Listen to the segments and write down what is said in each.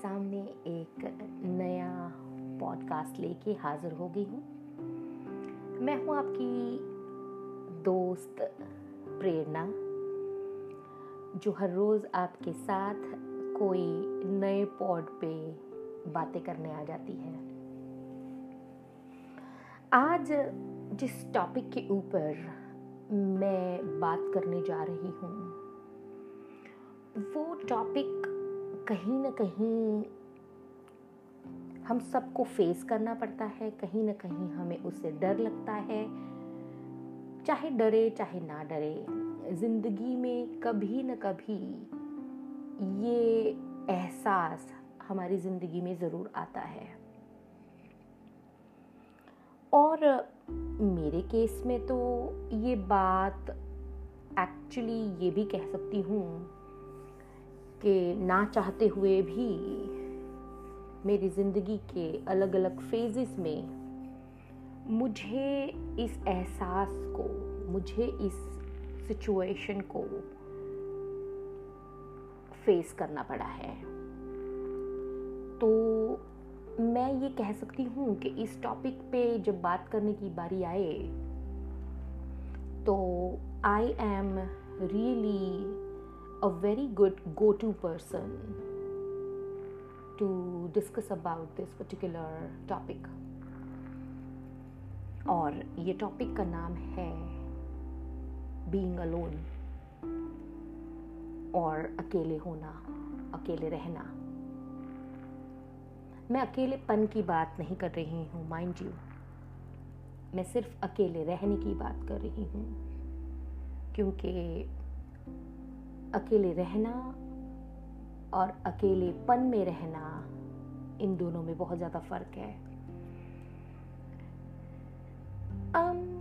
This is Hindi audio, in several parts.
सामने एक नया पॉडकास्ट लेके हाजिर हो गई हूँ। मैं हूँ आपकी दोस्त प्रेरणा, जो हर रोज़ आपके साथ कोई नए पॉड पे बातें करने आ जाती है। आज जिस टॉपिक के ऊपर मैं बात करने जा रही हूँ, वो टॉपिक कहीं ना कहीं हम सबको फेस करना पड़ता है, कहीं ना कहीं हमें उससे डर लगता है, चाहे डरे, चाहे ना डरे। ज़िंदगी में कभी न कभी ये एहसास हमारी ज़िंदगी में ज़रूर आता है। और मेरे केस में तो ये बात एक्चुअली ये भी कह सकती हूँ कि ना चाहते हुए भी मेरी ज़िंदगी के अलग अलग फेजेस में मुझे इस एहसास को, मुझे इस सिचुएशन को फेस करना पड़ा है। तो मैं ये कह सकती हूँ कि इस टॉपिक पे जब बात करने की बारी आए तो I am really a very good go to person to discuss about this particular topic. और ये टॉपिक का नाम है बीइंग अलोन और अकेले होना, अकेले रहना। मैं अकेलेपन की बात नहीं कर रही हूँ माइंड यू मैं सिर्फ़ अकेले रहने की बात कर रही हूँ, क्योंकि अकेले रहना और अकेलेपन में रहना इन दोनों में बहुत ज़्यादा फ़र्क है। um,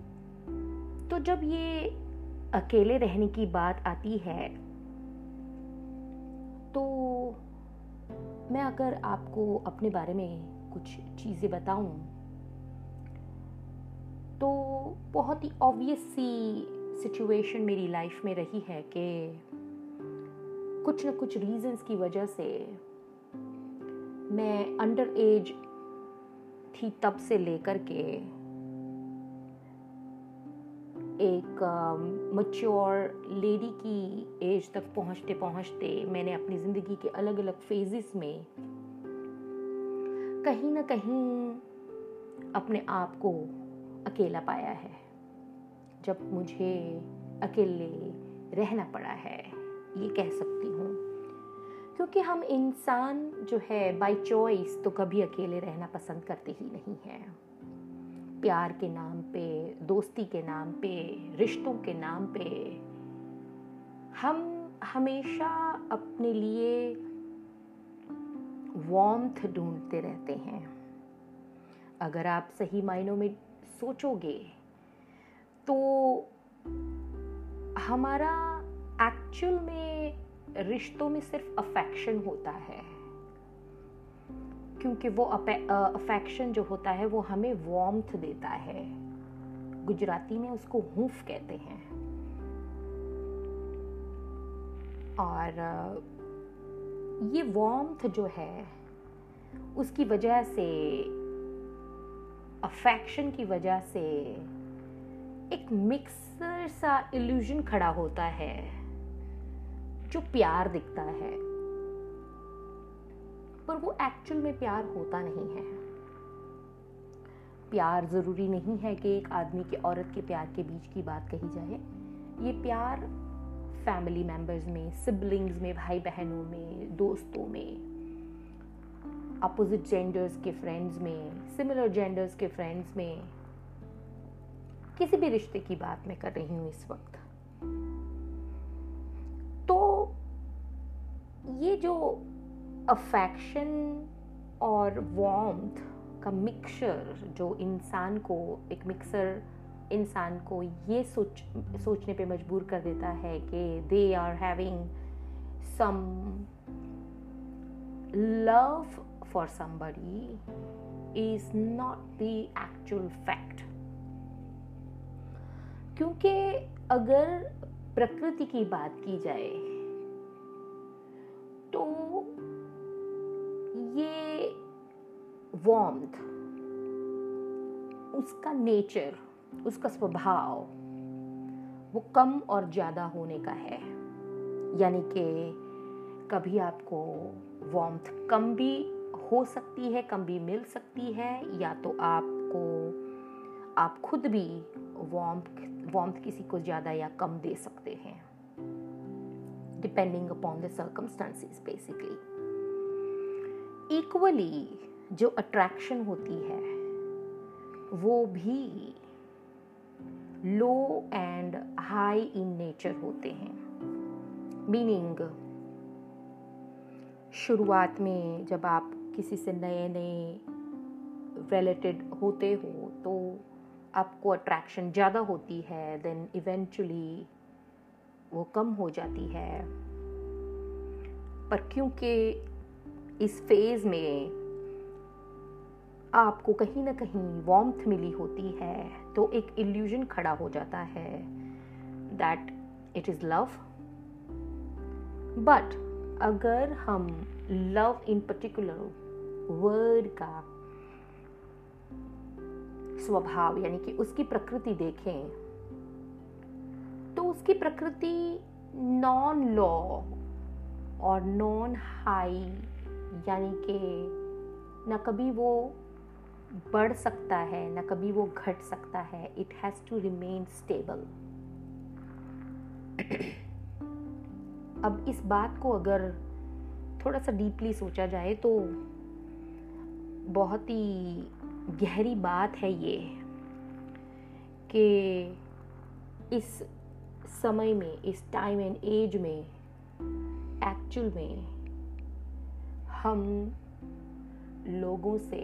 तो जब ये अकेले रहने की बात आती है तो मैं अगर आपको अपने बारे में कुछ चीज़ें बताऊँ तो बहुत ही ऑब्वियस सी सिचुएशन मेरी लाइफ में रही है कि कुछ न कुछ रीजंस की वजह से मैं अंडर एज थी तब से लेकर के एक मच्योर लेडी की एज तक पहुँचते पहुँचते मैंने अपनी ज़िंदगी के अलग अलग फेजेस में कहीं ना कहीं अपने आप को अकेला पाया है, जब मुझे अकेले रहना पड़ा है। ये कह सकती हूँ। क्योंकि हम इंसान जो है बाय चॉइस तो कभी अकेले रहना पसंद करते ही नहीं हैं। प्यार के नाम पे, दोस्ती के नाम पे, रिश्तों के नाम पे हम हमेशा अपने लिए वॉम्थ ढूंढते रहते हैं। अगर आप सही मायनों में सोचोगे तो हमारा एक्चुअल में रिश्तों में सिर्फ़ अफेक्शन होता है। क्योंकि वो अफेक्शन जो होता है, वो हमें वॉम्थ देता है। गुजराती में उसको हूफ कहते हैं। और ये वॉम्थ जो है, उसकी वजह से अफेक्शन की वजह से एक मिक्सर सा इल्यूजन खड़ा होता है। जो प्यार दिखता है, पर वो एक्चुअल में प्यार होता नहीं है। प्यार ज़रूरी नहीं है कि एक आदमी के औरत के प्यार के बीच की बात कही जाए। ये प्यार फैमिली मेंबर्स में सिबलिंग्स में भाई बहनों में, दोस्तों में अपोजिट जेंडर्स के फ्रेंड्स में सिमिलर जेंडर्स के फ्रेंड्स में, किसी भी रिश्ते की बात मैं कर रही हूँ इस वक्त। ये जो अफेक्शन और वॉम्थ का मिक्सचर जो इंसान को, एक मिक्सर इंसान को ये सोच, सोचने पे मजबूर कर देता है कि they are having some love for somebody is not the actual fact क्योंकि अगर प्रकृति की बात की जाए तो ये वॉम्थ उसका नेचर उसका स्वभाव, वो कम और ज़्यादा होने का है। यानी कि कभी आपको वॉम्थ कम भी हो सकती है, कम भी मिल सकती है, या तो आपको, आप खुद भी वॉम्थ वॉम्थ किसी को ज़्यादा या कम दे सकते हैं। Depending upon the circumstances basically equally जो अट्रैक्शन होती है, वो भी low and high in nature होते हैं. मीनिंग शुरुआत में जब आप किसी से नए नए रिलेटेड होते हो तो आपको अट्रैक्शन ज़्यादा होती है देन इवेंचुअली वो कम हो जाती है। पर क्योंकि इस फ़ेज़ में आपको कहीं ना कहीं वॉम्थ मिली होती है तो एक इल्यूजन खड़ा हो जाता है that it is love but अगर हम लव इन पर्टिकुलर वर्ड का स्वभाव, यानी कि उसकी प्रकृति देखें तो उसकी प्रकृति नॉन लॉ और नॉन हाई यानी कि न कभी वो बढ़ सकता है, न कभी वो घट सकता है। It has to remain stable अब इस बात को अगर थोड़ा सा डीपली सोचा जाए तो बहुत ही गहरी बात है ये कि इस समय में, इस टाइम एंड एज में एक्चुअल में, हम लोगों से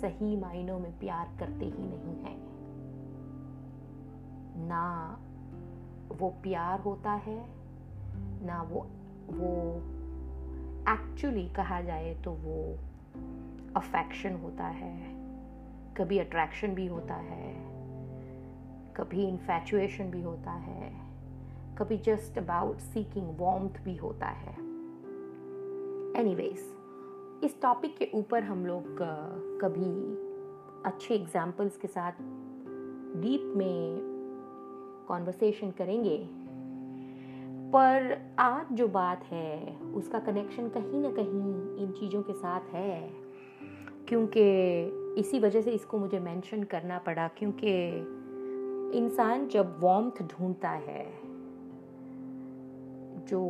सही मायनों में प्यार करते ही नहीं हैं। ना वो प्यार होता है, ना वो वो एक्चुअली कहा जाए तो वो अफेक्शन होता है, कभी अट्रैक्शन भी होता है, कभी इन्फेचुएशन भी होता है। कभी जस्ट अबाउट सीकिंग वॉम्थ भी होता है। एनीवेज इस टॉपिक के ऊपर हम लोग कभी अच्छे एग्जाम्पल्स के साथ डीप में कॉन्वर्सेशन करेंगे। पर आज जो बात है, उसका कनेक्शन कहीं ना कहीं इन चीज़ों के साथ है। क्योंकि इसी वजह से इसको मुझे मेंशन करना पड़ा, क्योंकि इंसान जब वॉम्थ ढूंढता है जो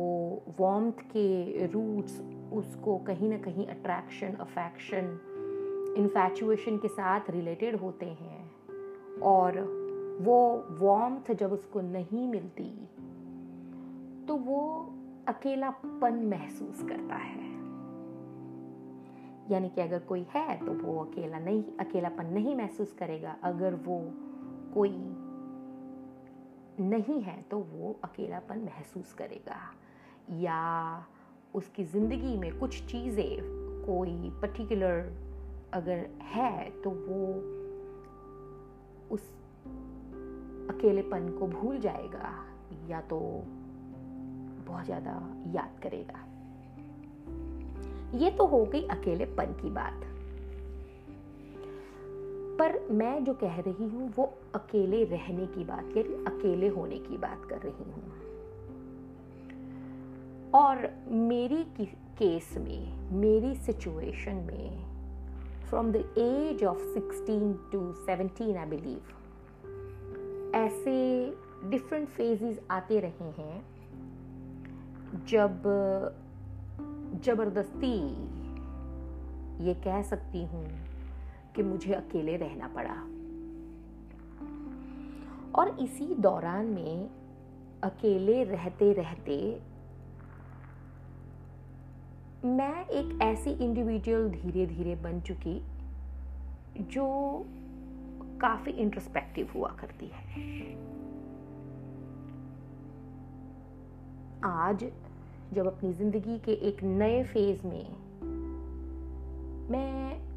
वॉम्थ के रूट्स उसको कहीं ना कहीं अट्रैक्शन अफेक्शन इन्फैचुएशन के साथ रिलेटेड होते हैं। और वो वॉम्थ जब उसको नहीं मिलती तो वो अकेलापन महसूस करता है। यानी कि अगर कोई है तो वो अकेला नहीं, अकेलापन नहीं महसूस करेगा। अगर वो कोई नहीं है तो वो अकेलापन महसूस करेगा। या उसकी ज़िंदगी में कुछ चीज़ें, कोई पर्टिकुलर अगर है तो वो उस अकेलेपन को भूल जाएगा, या तो बहुत ज़्यादा याद करेगा। ये तो हो गई अकेलेपन की बात। पर मैं जो कह रही हूँ, वो अकेले रहने की बात, यानी अकेले होने की बात कर रही हूँ। और मेरी केस में, मेरी सिचुएशन में from the age of 16 to 17 I believe ऐसे डिफरेंट फेजेस आते रहे हैं, जब, ज़बरदस्ती ये कह सकती हूँ कि मुझे अकेले रहना पड़ा। और इसी दौरान में अकेले रहते रहते मैं एक ऐसी इंडिविजुअल धीरे धीरे बन चुकी जो काफ़ी इंट्रोस्पेक्टिव हुआ करती है। आज जब अपनी ज़िंदगी के एक नए फ़ेज़ में मैं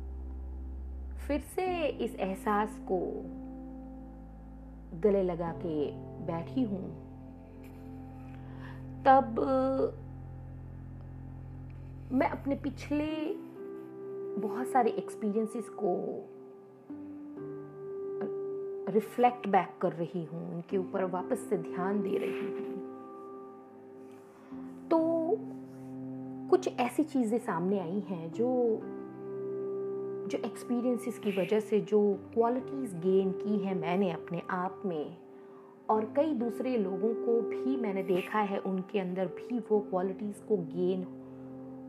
फिर से इस एहसास को गले लगा के बैठी हूँ। तब, मैं अपने पिछले बहुत सारे एक्सपीरियंसेस को रिफ्लेक्ट बैक कर रही हूँ, उनके ऊपर वापस से ध्यान दे रही हूँ। तो कुछ ऐसी चीज़ें सामने आई हैं जो जो एक्सपीरियंसेस की वजह से जो क्वालिटीज़ गेन की हैं मैंने अपने आप में और कई दूसरे लोगों को भी मैंने देखा है उनके अंदर भी वो क्वालिटीज़ को गेन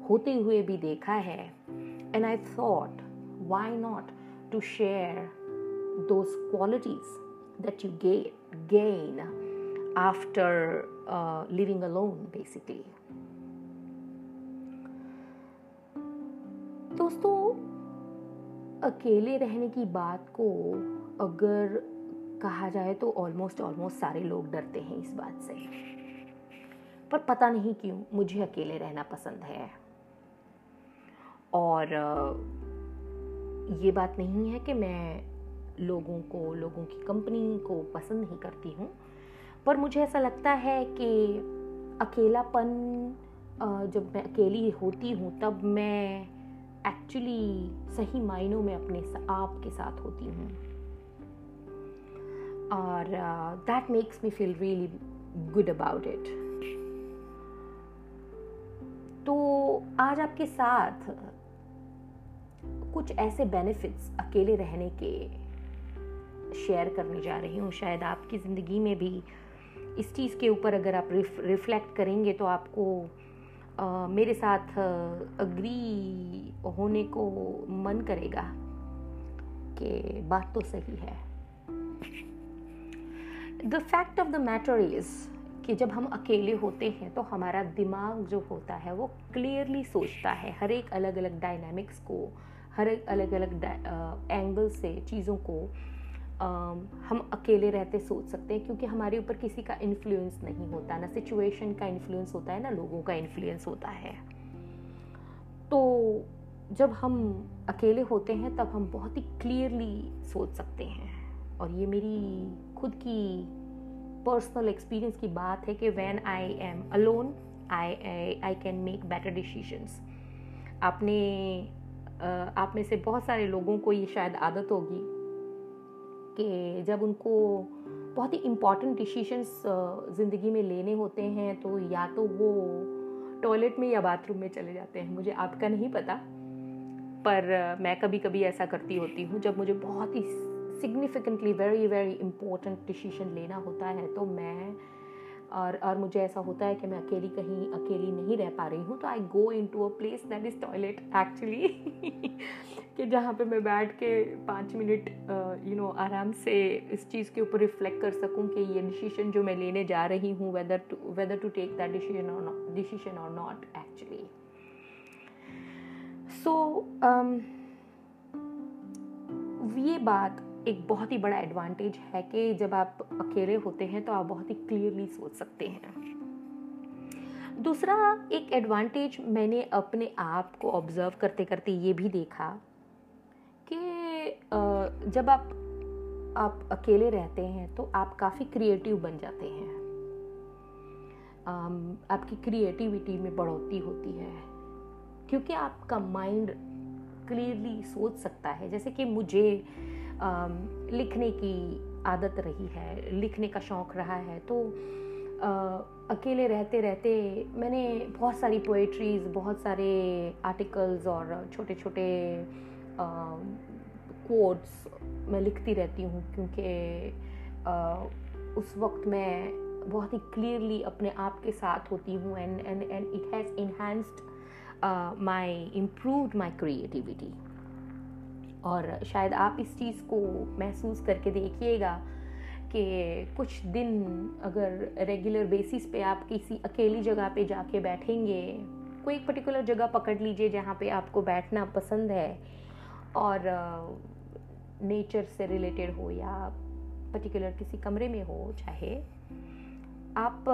होते हुए भी देखा है। And I thought why not to share those qualities that you gain after uh, living alone basically? दोस्तों अकेले रहने की बात को अगर कहा जाए तो ऑलमोस्ट ऑलमोस्ट सारे लोग डरते हैं इस बात से। पर पता नहीं क्यों, मुझे अकेले रहना पसंद है। और ये बात नहीं है कि मैं लोगों को, लोगों की कंपनी को पसंद नहीं करती हूँ, पर मुझे ऐसा लगता है कि अकेलापन जब मैं अकेली होती हूँ, तब मैं एक्चुअली सही मायनों में अपने आप के साथ होती हूँ। और that makes me feel really good about it तो आज आपके साथ कुछ ऐसे बेनिफिट्स अकेले रहने के शेयर करने जा रही हूँ। शायद आपकी ज़िंदगी में भी इस चीज़ के ऊपर अगर आप रिफ, रिफ्लेक्ट करेंगे तो आपको मेरे साथ अग्री होने को मन करेगा कि बात तो सही है। The fact of the matter is कि जब हम अकेले होते हैं तो हमारा दिमाग जो होता है वो क्लियरली सोचता है। हर एक अलग अलग डायनामिक्स को, हर एक अलग अलग एंगल से, चीज़ों को हम अकेले रहते सोच सकते हैं, क्योंकि हमारे ऊपर किसी का इन्फ्लुएंस नहीं होता, ना सिचुएशन का इन्फ्लुएंस होता है, ना लोगों का इन्फ्लुएंस होता है। तो जब हम अकेले होते हैं, तब हम बहुत ही क्लियरली सोच सकते हैं। और ये मेरी खुद की पर्सनल एक्सपीरियंस की बात है कि when I am alone I I can make better decisions आपने आप में से बहुत सारे लोगों को ये शायद आदत होगी कि जब उनको बहुत ही इंपॉर्टेंट डिसीशंस ज़िंदगी में लेने होते हैं तो या तो वो टॉयलेट में या बाथरूम में चले जाते हैं। मुझे आपका नहीं पता, पर मैं कभी कभी ऐसा करती होती हूँ। जब मुझे बहुत ही significantly very very important decision लेना होता है तो मैं और और मुझे ऐसा होता है कि मैं अकेली कहीं, अकेली नहीं रह पा रही हूँ तो I go into a place that is toilet actually कि जहाँ पे मैं बैठ के पाँच मिनट यू नो आराम से इस चीज़ के ऊपर रिफ्लेक्ट कर सकूँ कि ये डिसीज़न जो मैं लेने जा रही हूँ whether to whether to take that decision और डिसीज़न और नॉट एक्चुअली सो ये बात एक बहुत ही बड़ा एडवांटेज है कि जब आप अकेले होते हैं तो आप बहुत ही क्लियरली सोच सकते हैं। दूसरा, एक एडवांटेज मैंने अपने आप को ऑब्ज़र्व करते करते ये भी देखा कि जब आप आप अकेले रहते हैं तो आप काफ़ी क्रिएटिव बन जाते हैं। आपकी क्रिएटिविटी में बढ़ोतरी होती है, क्योंकि आपका माइंड क्लियरली सोच सकता है। जैसे कि मुझे लिखने की आदत रही है लिखने का शौक़ रहा है। तो आ, अकेले रहते रहते मैंने बहुत सारी पोएट्रीज़ बहुत सारे आर्टिकल्स और छोटे छोटे कोट्स मैं लिखती रहती हूँ क्योंकि उस वक्त मैं बहुत ही क्लियरली अपने आप के साथ होती हूँ and and and it has enhanced my improved my creativity और शायद आप इस चीज़ को महसूस करके देखिएगा कि कुछ दिन अगर रेगुलर बेसिस पे आप किसी अकेली जगह पे जाके बैठेंगे, कोई एक पर्टिकुलर जगह पकड़ लीजिए जहाँ पे आपको बैठना पसंद है और नेचर से रिलेटेड हो या पर्टिकुलर किसी कमरे में हो, चाहे आप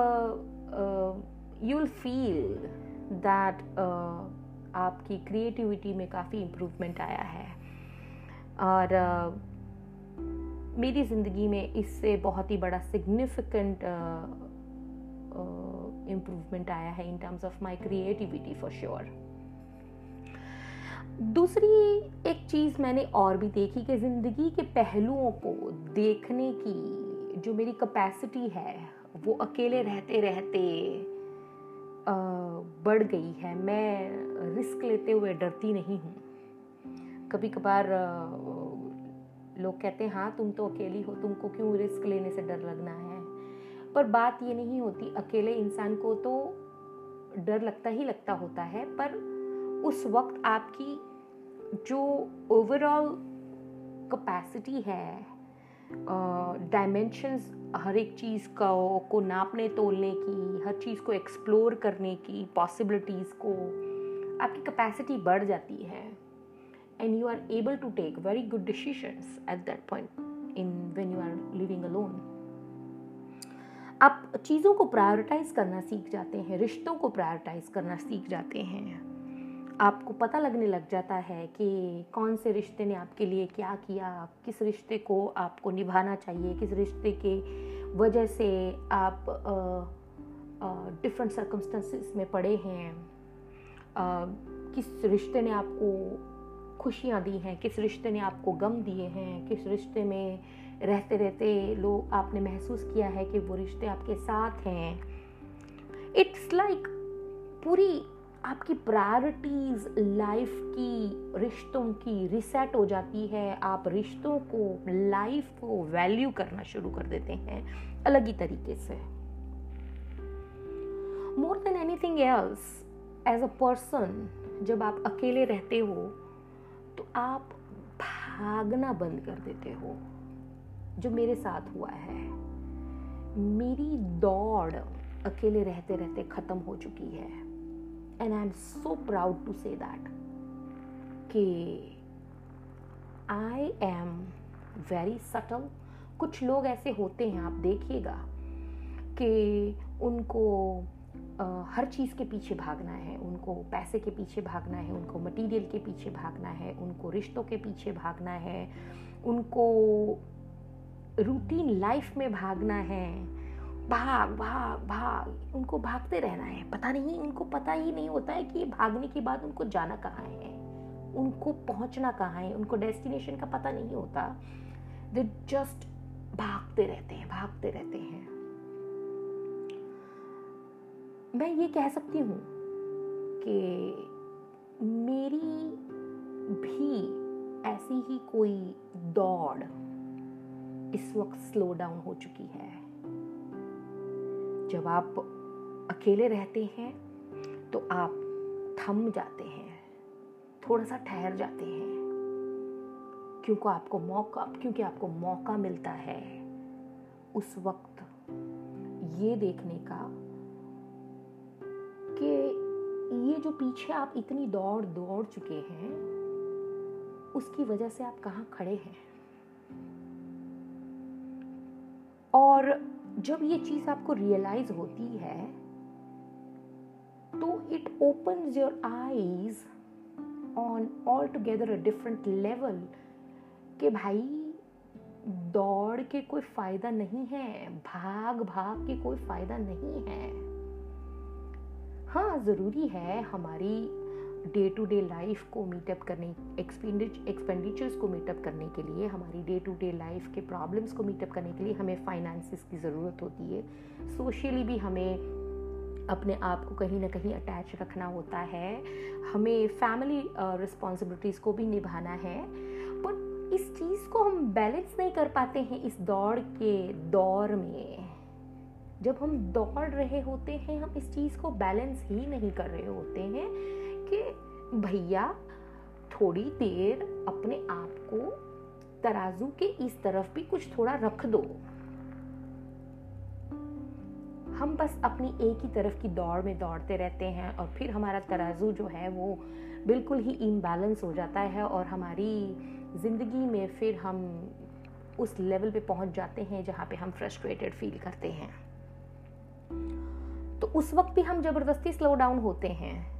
यू विल फील दैट आपकी क्रिएटिविटी में काफ़ी इम्प्रूवमेंट आया है। और मेरी ज़िंदगी में इससे बहुत ही बड़ा सिग्निफिकेंट इम्प्रूवमेंट आया है in terms of my creativity for sure दूसरी एक चीज़ मैंने और भी देखी कि ज़िंदगी के पहलुओं को देखने की जो मेरी कैपेसिटी है, वो अकेले रहते रहते बढ़ गई है। मैं रिस्क लेते हुए डरती नहीं हूँ। कभी कभार लोग कहते हैं हाँ तुम तो अकेली हो, तुमको क्यों रिस्क लेने से डर लगना है? पर बात ये नहीं होती। अकेले इंसान को तो डर लगता ही लगता होता है, पर उस वक्त आपकी जो ओवरऑल कैपेसिटी है डायमेंशंस हर एक चीज़ का, को नापने, तोलने की, हर चीज़ को एक्सप्लोर करने की पॉसिबिलिटीज़ को, आपकी कैपेसिटी बढ़ जाती है। And you are able to take very good decisions at that point in when you are living alone आप चीज़ों को प्रायोरिटाइज करना सीख जाते हैं रिश्तों को प्रायोरिटाइज करना सीख जाते हैं। आपको पता लगने लग जाता है कि कौन से रिश्ते ने आपके लिए क्या किया किस रिश्ते को आपको निभाना चाहिए किस रिश्ते के वजह से आप डिफरेंट सर्कमस्टेंसेस में पड़े हैं। आ, किस रिश्ते ने आपको खुशियाँ दी हैं, किस रिश्ते ने आपको गम दिए हैं, किस रिश्ते में रहते रहते लोग आपने महसूस किया है कि वो रिश्ते आपके साथ हैं। इट्स लाइक like पूरी आपकी प्रायोरिटीज लाइफ की, रिश्तों की रिसेट हो जाती है। आप रिश्तों को लाइफ को वैल्यू करना शुरू कर देते हैं, अलग ही तरीके से। More than anything else as a person जब आप अकेले रहते हो तो आप भागना बंद कर देते हो, जो मेरे साथ हुआ है। मेरी दौड़ अकेले रहते रहते ख़त्म हो चुकी है। And I am so proud to say that कि आई एम वेरी सटल कुछ लोग ऐसे होते हैं, आप देखिएगा, कि उनको हर चीज़ के पीछे भागना है, उनको पैसे के पीछे भागना है, उनको मटेरियल के पीछे भागना है, उनको रिश्तों के पीछे भागना है, उनको रूटीन लाइफ में भागना है, भाग भाग भाग, उनको भागते रहना है। पता नहीं, उनको पता ही नहीं होता है कि भागने के बाद उनको जाना कहाँ है, उनको पहुँचना कहाँ है, उनको डेस्टिनेशन का पता नहीं होता। दे जस्ट भागते रहते हैं, भागते रहते हैं। मैं ये कह सकती हूँ कि मेरी भी ऐसी ही कोई दौड़ इस वक्त स्लो डाउन हो चुकी है। जब आप अकेले रहते हैं तो आप थम जाते हैं थोड़ा सा ठहर जाते हैं। क्योंकि आपको मौका, क्योंकि आपको मौका मिलता है उस वक्त ये देखने का कि ये जो पीछे आप इतनी दौड़ दौड़ चुके हैं, उसकी वजह से आप कहाँ खड़े हैं? और जब ये चीज़ आपको रियलाइज़ होती है तो it opens your eyes on altogether a different level कि भाई, दौड़ के कोई फ़ायदा नहीं है भाग भाग के कोई फ़ायदा नहीं है। हाँ ज़रूरी है हमारी डे टू डे लाइफ को मीटअप करने एक्सपेंडिचर्स को मीटअप करने के लिए, हमारी डे टू डे लाइफ के प्रॉब्लम्स को मीटअप करने के लिए हमें फाइनेंसिस की ज़रूरत होती है। सोशली भी हमें अपने आप को कहीं ना कहीं अटैच रखना होता है। हमें फैमिली रिस्पॉन्सिबिलिटीज़ को भी निभाना है। पर इस चीज़ को हम बैलेंस नहीं कर पाते हैं इस दौड़ के दौर में। जब हम दौड़ रहे होते हैं, हम इस चीज़ को बैलेंस ही नहीं कर रहे होते हैं कि भैया, थोड़ी देर अपने आप को तराजू के इस तरफ़ भी कुछ थोड़ा रख दो। हम बस अपनी एक ही तरफ़ की दौड़ में दौड़ते रहते हैं और फिर हमारा तराजू जो है वो बिल्कुल ही इम्बैलेंस हो जाता है और हमारी ज़िंदगी में फिर हम उस लेवल पे पहुँच जाते हैं जहाँ पे हम फ्रस्ट्रेटेड फील करते हैं। तो उस वक्त भी हम ज़बरदस्ती स्लो डाउन होते हैं।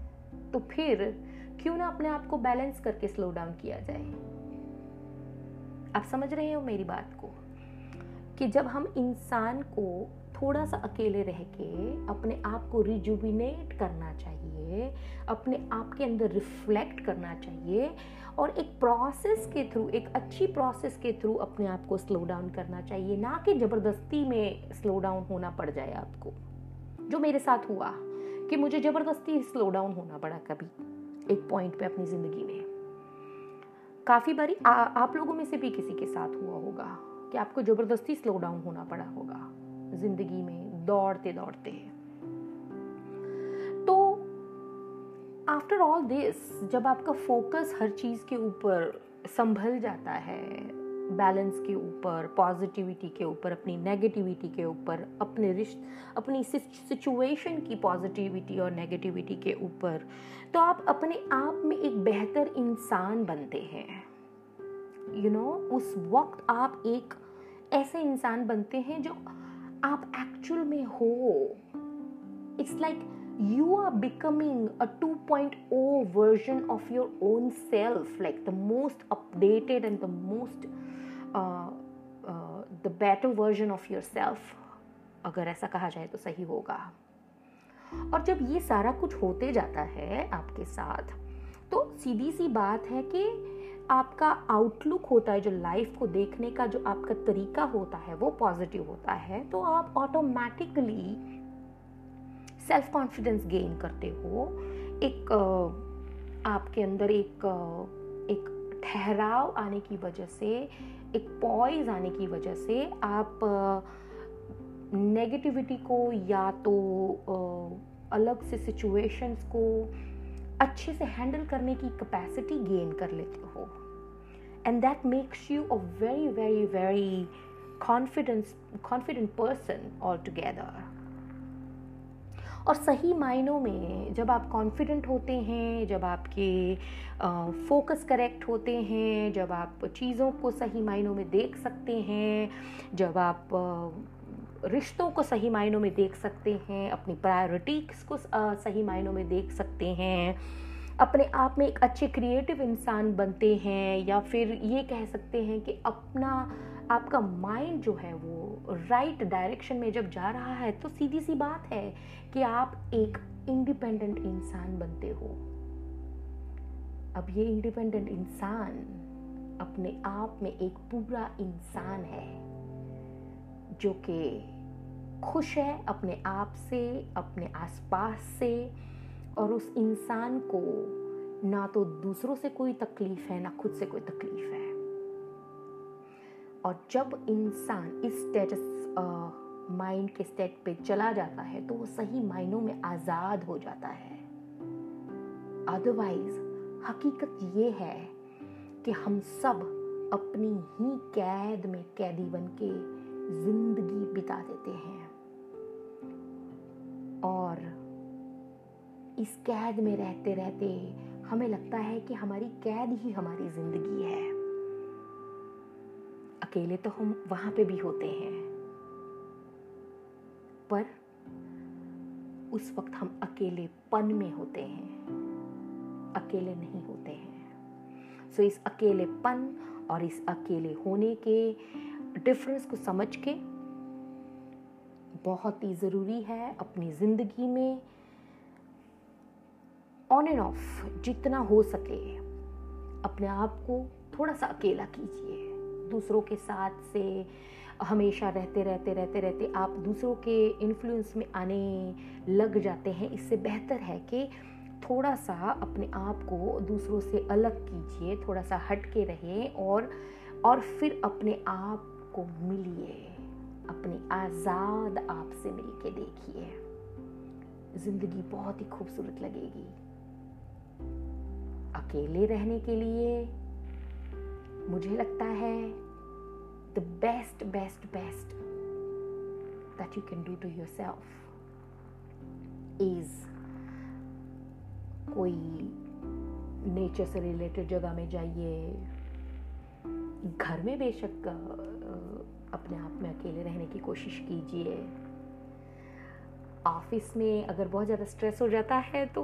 तो फिर क्यों ना अपने आप को बैलेंस करके स्लो डाउन किया जाए? आप समझ रहे हो मेरी बात को? कि जब हम इंसान को थोड़ा सा अकेले रह के अपने आप को रिजुविनेट करना चाहिए अपने आप के अंदर रिफ्लेक्ट करना चाहिए और एक प्रोसेस के थ्रू एक अच्छी प्रोसेस के थ्रू अपने आप को स्लो डाउन करना चाहिए ना कि ज़बरदस्ती में स्लो डाउन होना पड़ जाए आपको। जो मेरे साथ हुआ कि मुझे ज़बरदस्ती स्लो डाउन होना पड़ा कभी एक पॉइंट पे अपनी ज़िंदगी में। काफ़ी बारी आ, आप लोगों में से भी किसी के साथ हुआ होगा कि आपको ज़बरदस्ती स्लो डाउन होना पड़ा होगा। ज़िंदगी में दौड़ते दौड़ते। तो आफ्टर ऑल दिस जब आपका फोकस हर चीज़ के ऊपर संभल जाता है बैलेंस के ऊपर पॉजिटिविटी के ऊपर अपनी नेगेटिविटी के ऊपर अपने रिश्त अपनी सिचुएशन की पॉजिटिविटी और नेगेटिविटी के ऊपर तो आप अपने आप में एक बेहतर इंसान बनते हैं। यू you नो know, उस वक्त आप एक ऐसे इंसान बनते हैं जो आप एक्चुअल में हो it's like you are becoming a 2.0 version of your own self, like the most updated and the most the better version of yourself अगर ऐसा कहा जाए तो सही होगा। और जब ये सारा कुछ होते जाता है आपके साथ तो सीधी सी बात है कि आपका आउटलुक होता है, जो लाइफ को देखने का, जो आपका तरीका होता है, वो पॉजिटिव होता है तो आप ऑटोमेटिकली सेल्फ कॉन्फिडेंस गेन करते हो। एक आपके अंदर एक एक ठहराव आने की वजह से, एक पॉइज आने की वजह से आप नेगेटिविटी को या तो अलग से सिचुएशंस को अच्छे से हैंडल करने की कैपेसिटी गेन कर लेते हो। And that makes you a very very very confidence confident person altogether और सही मायनों में जब आप कॉन्फिडेंट होते हैं, जब आपके फोकस करेक्ट होते हैं, जब आप चीज़ों को सही मायनों में देख सकते हैं, जब आप रिश्तों को सही मायनों में देख सकते हैं, अपनी प्रायोरिटीज को सही मायनों में देख सकते हैं, अपने आप में एक अच्छे क्रिएटिव इंसान बनते हैं या फिर ये कह सकते हैं कि अपना, आपका माइंड जो है वो राइट डायरेक्शन में जब जा रहा है तो सीधी सी बात है कि आप एक इंडिपेंडेंट इंसान बनते हो। अब ये इंडिपेंडेंट इंसान अपने आप में एक पूरा इंसान है। जो कि खुश है अपने आप से, अपने आसपास से और उस इंसान को ना तो दूसरों से कोई तकलीफ़ है, ना खुद से कोई तकलीफ़ है। और जब इंसान इस स्टेटस माइंड के स्टेट पे चला जाता है तो वो सही मायनों में आज़ाद हो जाता है। अदरवाइज़ हकीकत ये है कि हम सब अपनी ही कैद में कैदी बन के ज़िंदगी बिता देते हैं। और इस कैद में रहते रहते हमें लगता है कि हमारी कैद ही हमारी ज़िंदगी है। अकेले तो हम वहाँ पे भी होते हैं। पर उस वक्त हम अकेले पन में होते हैं। अकेले नहीं होते हैं। सो इस अकेलेपन और इस अकेले होने के डिफरेंस को समझ के बहुत ही ज़रूरी है अपनी ज़िंदगी में ऑन एंड ऑफ़ जितना हो सके अपने आप को थोड़ा सा अकेला कीजिए। दूसरों के साथ से हमेशा रहते रहते रहते रहते आप दूसरों के इन्फ्लुएंस में आने लग जाते हैं। इससे बेहतर है कि थोड़ा सा अपने आप को दूसरों से अलग कीजिए, थोड़ा सा हट के रहें और और फिर अपने आप को मिलिए, अपने आज़ाद आप से मिल के देखिए। ज़िंदगी बहुत ही खूबसूरत लगेगी। अकेले रहने के लिए मुझे लगता है the best best best that you can do to yourself is कोई नेचर से रिलेटेड जगह में जाइए। घर में बेशक अपने आप में अकेले रहने की कोशिश कीजिए। ऑफ़िस में अगर बहुत ज़्यादा स्ट्रेस हो जाता है तो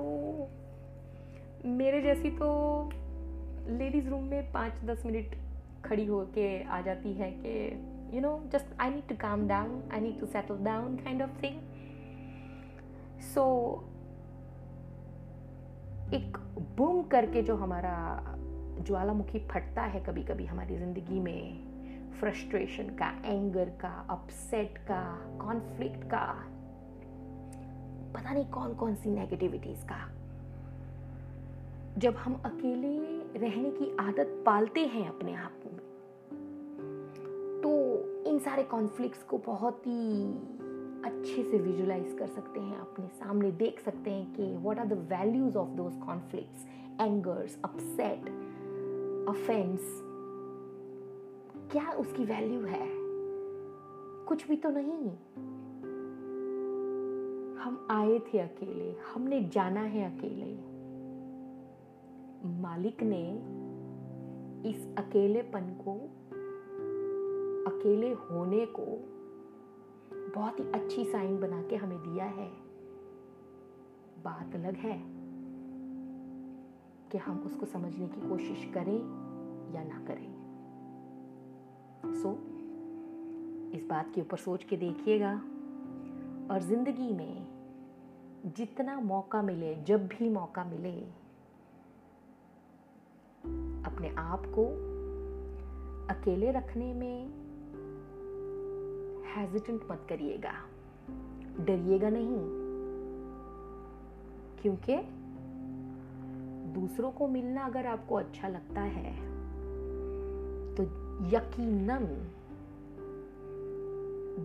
मेरे जैसी तो लेडीज़ रूम में पाँच दस मिनट खड़ी हो के आ जाती है कि you know just I need to calm down I need to settle down kind of thing so एक बूम करके जो हमारा ज्वालामुखी फटता है कभी कभी हमारी ज़िंदगी में। फ्रस्ट्रेशन का एंगर का अपसेट का कॉन्फ्लिक्ट का। पता नहीं कौन कौन सी नेगेटिविटीज का। जब हम अकेले रहने की आदत पालते हैं अपने आप में तो इन सारे कॉन्फ्लिक्ट्स को बहुत ही अच्छे से विजुलाइज कर सकते हैं, अपने सामने देख सकते हैं कि what are the values of those conflicts angers upset offence क्या उसकी वैल्यू है? कुछ भी तो नहीं। हम आए थे अकेले, हमने जाना है अकेले। मालिक ने इस अकेलेपन को, अकेले होने को बहुत ही अच्छी साइन बना के हमें दिया है। बात अलग है। कि हम उसको समझने की कोशिश करें या ना करें। सो so, इस बात के ऊपर सोच के देखिएगा और ज़िंदगी में जितना मौका मिले जब भी मौका मिले अपने आप को अकेले रखने में हेजिटेंट मत करिएगा। डरिएगा नहीं क्योंकि दूसरों को मिलना अगर आपको अच्छा लगता है तो यकीनन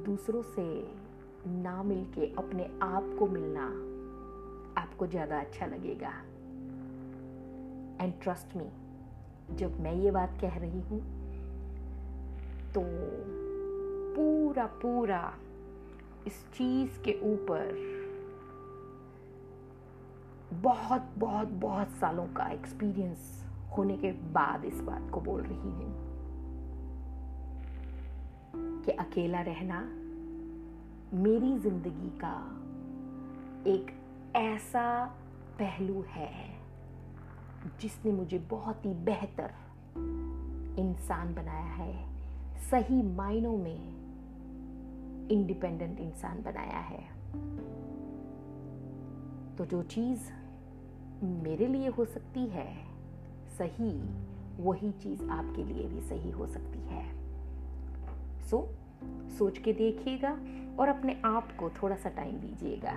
दूसरों से ना मिलके अपने आप को मिलना आपको ज़्यादा अच्छा लगेगा। एंड ट्रस्ट मी जब मैं ये बात कह रही हूँ तो पूरा पूरा इस चीज़ के ऊपर बहुत बहुत बहुत सालों का एक्सपीरियंस होने के बाद इस बात को बोल रही हूँ कि अकेला रहना मेरी ज़िंदगी का एक ऐसा पहलू है जिसने मुझे बहुत ही बेहतर इंसान बनाया है, सही मायनों में इंडिपेंडेंट इंसान बनाया है। तो जो चीज़ मेरे लिए हो सकती है सही वही चीज़ आपके लिए भी सही हो सकती है। सो so, सोच के देखिएगा और अपने आप को थोड़ा सा टाइम दीजिएगा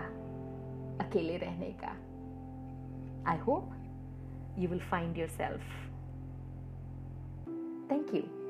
अकेले रहने का। I hope you will find yourself thank you.